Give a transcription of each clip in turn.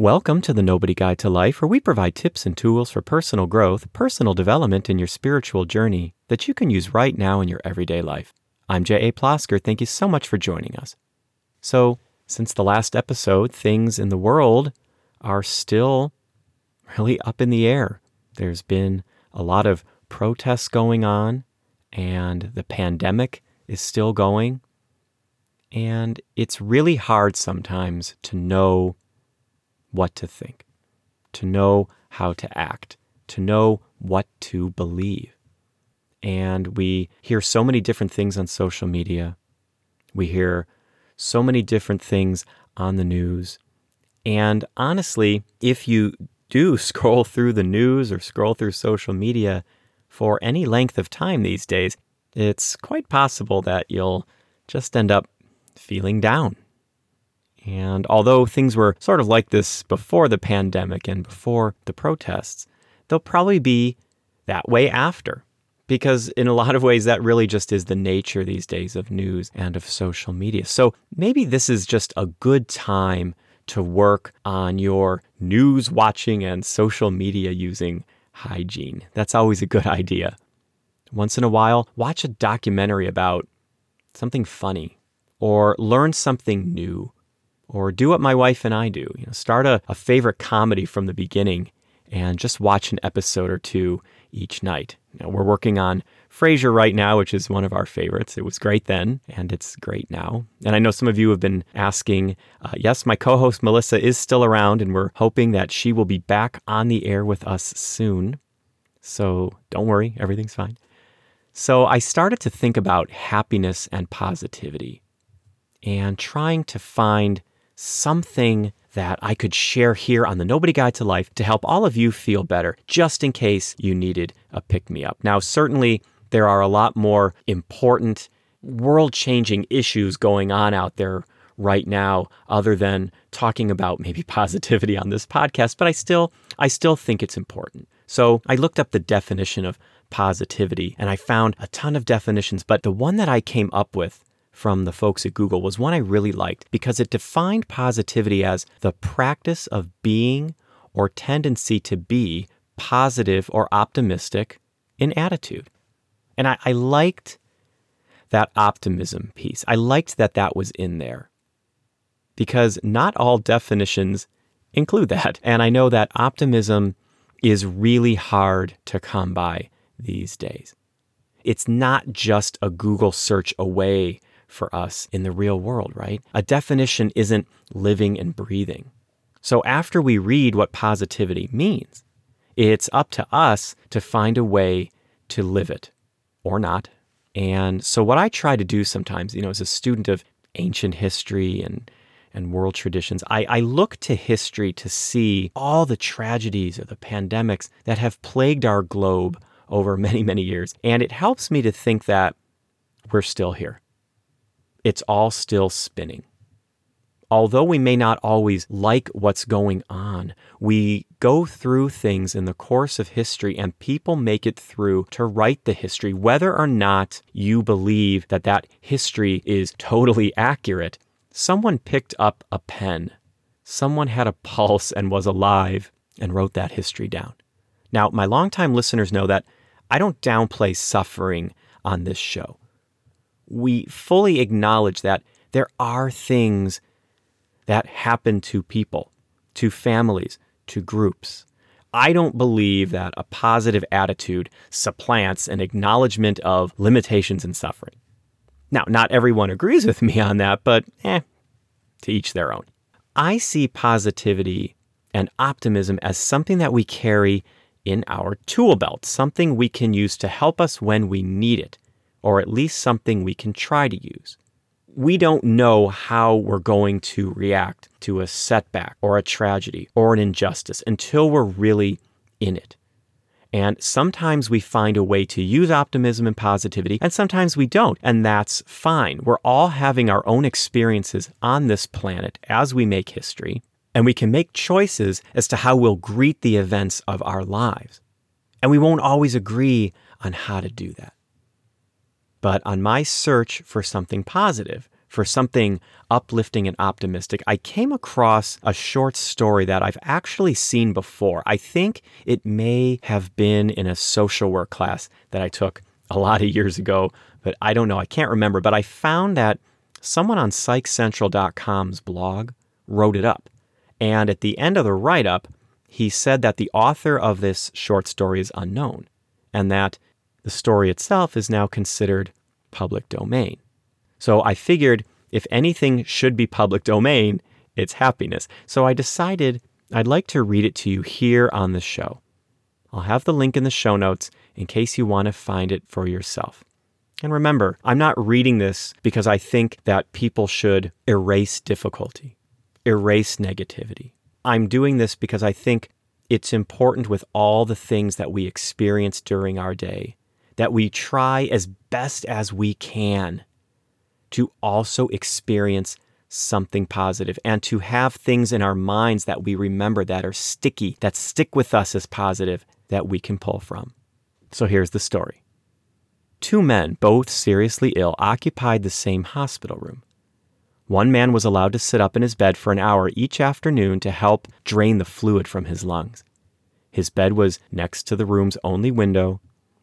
Welcome to the Nobody Guide to Life, where we provide tips and tools for personal growth, personal development in your spiritual journey that you can use right now in your everyday life. I'm J.A. Plosker. Thank you so much for joining us. So, since the last episode, things in the world are still really up in the air. There's been a lot of protests going on, and the pandemic is still going. And it's really hard sometimes to know what to think, to know how to act, to know what to believe. And we hear so many different things on social media. We hear so many different things on the news. And honestly, if you do scroll through the news or scroll through social media for any length of time these days, it's quite possible that you'll just end up feeling down. And although things were sort of like this before the pandemic and before the protests, they'll probably be that way after. Because in a lot of ways, that really just is the nature these days of news and of social media. So maybe this is just a good time to work on your news watching and social media using hygiene. That's always a good idea. Once in a while, watch a documentary about something funny or learn something new or do what my wife and I do. You know, start a, a favorite comedy from the beginning and just watch an episode or two each night. Know, we're working on Frasier right now, which is one of our favorites. It was great then, and it's great now. And I know some of you have been asking. Uh, yes, my co host Melissa is still around, and we're hoping that she will be back on the air with us soon. So don't worry, everything's fine. So I started to think about happiness and positivity and trying to find something that I could share here on the Nobody Guide to Life to help all of you feel better, just in case you needed a pick me up. Now, certainly, there are a lot more important, world changing issues going on out there right now other than talking about maybe positivity on this podcast but I still I still think it's important. So I looked up the definition of positivity and I found a ton of definitions but the one that I came up with from the folks at Google was one I really liked because it defined positivity as the practice of being or tendency to be positive or optimistic in attitude. And I, I liked that optimism piece. I liked that that was in there because not all definitions include that. And I know that optimism is really hard to come by these days. It's not just a Google search away for us in the real world, right? A definition isn't living and breathing. So after we read what positivity means, it's up to us to find a way to live it or not. And so what I try to do sometimes, you know, as a student of ancient history and and world traditions, I, I look to history to see all the tragedies or the pandemics that have plagued our globe over many, many years. And it helps me to think that we're still here it's all still spinning. Although we may not always like what's going on, we go through things in the course of history and people make it through to write the history. Whether or not you believe that that history is totally accurate, someone picked up a pen, someone had a pulse and was alive and wrote that history down. Now, my longtime listeners know that I don't downplay suffering on this show we fully acknowledge that there are things that happen to people, to families, to groups. I don't believe that a positive attitude supplants an acknowledgement of limitations and suffering. Now, not everyone agrees with me on that, but eh, to each their own. I see positivity and optimism as something that we carry in our tool belt, something we can use to help us when we need it or at least something we can try to use. We don't know how we're going to react to a setback or a tragedy or an injustice until we're really in it. And sometimes we find a way to use optimism and positivity, and sometimes we don't. And that's fine. We're all having our own experiences on this planet as we make history, and we can make choices as to how we'll greet the events of our lives. And we won't always agree on how to do that. But on my search for something positive, for something uplifting and optimistic, I came across a short story that I've actually seen before. I think it may have been in a social work class that I took a lot of years ago, but I don't know. I can't remember. But I found that someone on psychcentral.com's blog wrote it up. And at the end of the write up, he said that the author of this short story is unknown and that the story itself is now considered public domain. So I figured if anything should be public domain, it's happiness. So I decided I'd like to read it to you here on the show. I'll have the link in the show notes in case you want to find it for yourself. And remember, I'm not reading this because I think that people should erase difficulty, erase negativity. I'm doing this because I think it's important with all the things that we experience during our day that we try as best as we can to also experience something positive and to have things in our minds that we remember that are sticky, that stick with us as positive, that we can pull from. So here's the story. Two men, both seriously ill, occupied the same hospital room. One man was allowed to sit up in his bed for an hour each afternoon to help drain the fluid from his lungs. His bed was next to the room's only window,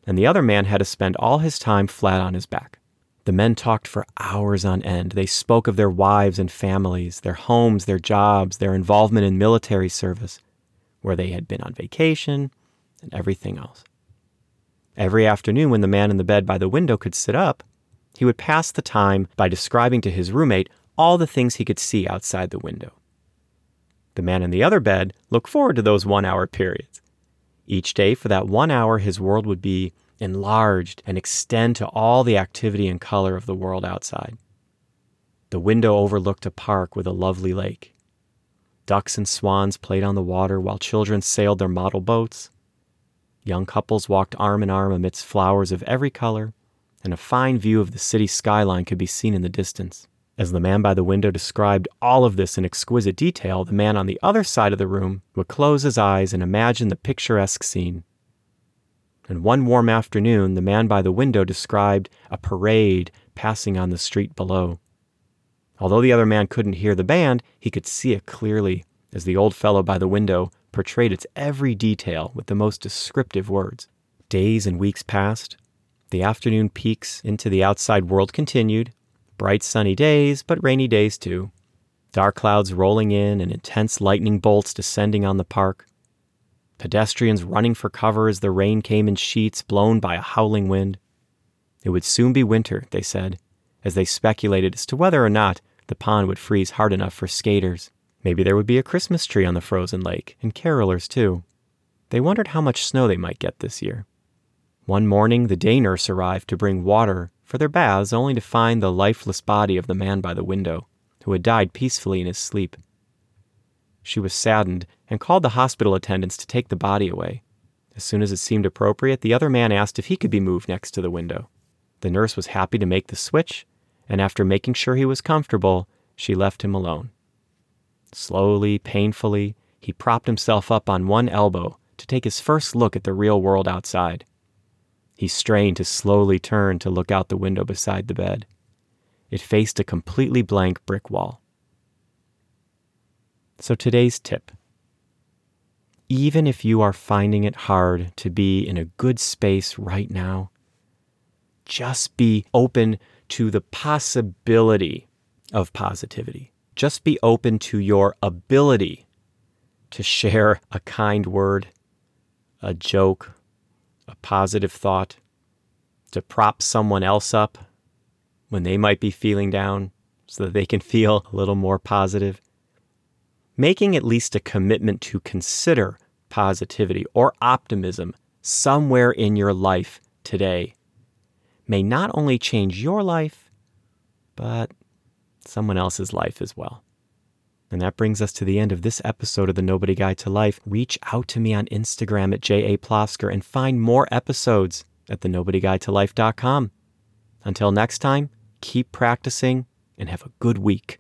and the other man had to spend all his time flat on his back. The men talked for hours on end. They spoke of their wives and families, their homes, their jobs, their involvement in military service, where they had been on vacation, and everything else. Every afternoon, when the man in the bed by the window could sit up, he would pass the time by describing to his roommate all the things he could see outside the window. The man in the other bed looked forward to those one hour periods. Each day, for that one hour, his world would be enlarged and extend to all the activity and color of the world outside. The window overlooked a park with a lovely lake. Ducks and swans played on the water while children sailed their model boats. Young couples walked arm in arm amidst flowers of every color, and a fine view of the city skyline could be seen in the distance. As the man by the window described all of this in exquisite detail, the man on the other side of the room would close his eyes and imagine the picturesque scene and one warm afternoon the man by the window described a parade passing on the street below. Although the other man couldn't hear the band, he could see it clearly as the old fellow by the window portrayed its every detail with the most descriptive words. Days and weeks passed. The afternoon peeks into the outside world continued. Bright sunny days, but rainy days too. Dark clouds rolling in and intense lightning bolts descending on the park pedestrians running for cover as the rain came in sheets blown by a howling wind. It would soon be winter, they said, as they speculated as to whether or not the pond would freeze hard enough for skaters. Maybe there would be a Christmas tree on the frozen lake, and carolers too. They wondered how much snow they might get this year. One morning, the day nurse arrived to bring water for their baths, only to find the lifeless body of the man by the window, who had died peacefully in his sleep. She was saddened and called the hospital attendants to take the body away. As soon as it seemed appropriate, the other man asked if he could be moved next to the window. The nurse was happy to make the switch, and after making sure he was comfortable, she left him alone. Slowly, painfully, he propped himself up on one elbow to take his first look at the real world outside. He strained to slowly turn to look out the window beside the bed. It faced a completely blank brick wall. So today's tip even if you are finding it hard to be in a good space right now, just be open to the possibility of positivity. Just be open to your ability to share a kind word, a joke, positive thought, to prop someone else up when they might be feeling down so that they can feel a little more positive making at least a commitment to consider positivity or optimism somewhere in your life today may not only change your life, but someone else's life as well. And that brings us to the end of this episode of the Nobody Guide to Life. Reach out to me on Instagram at japlosker and find more episodes at thenobodyguidetolife.com. Until next time, keep practicing and have a good week.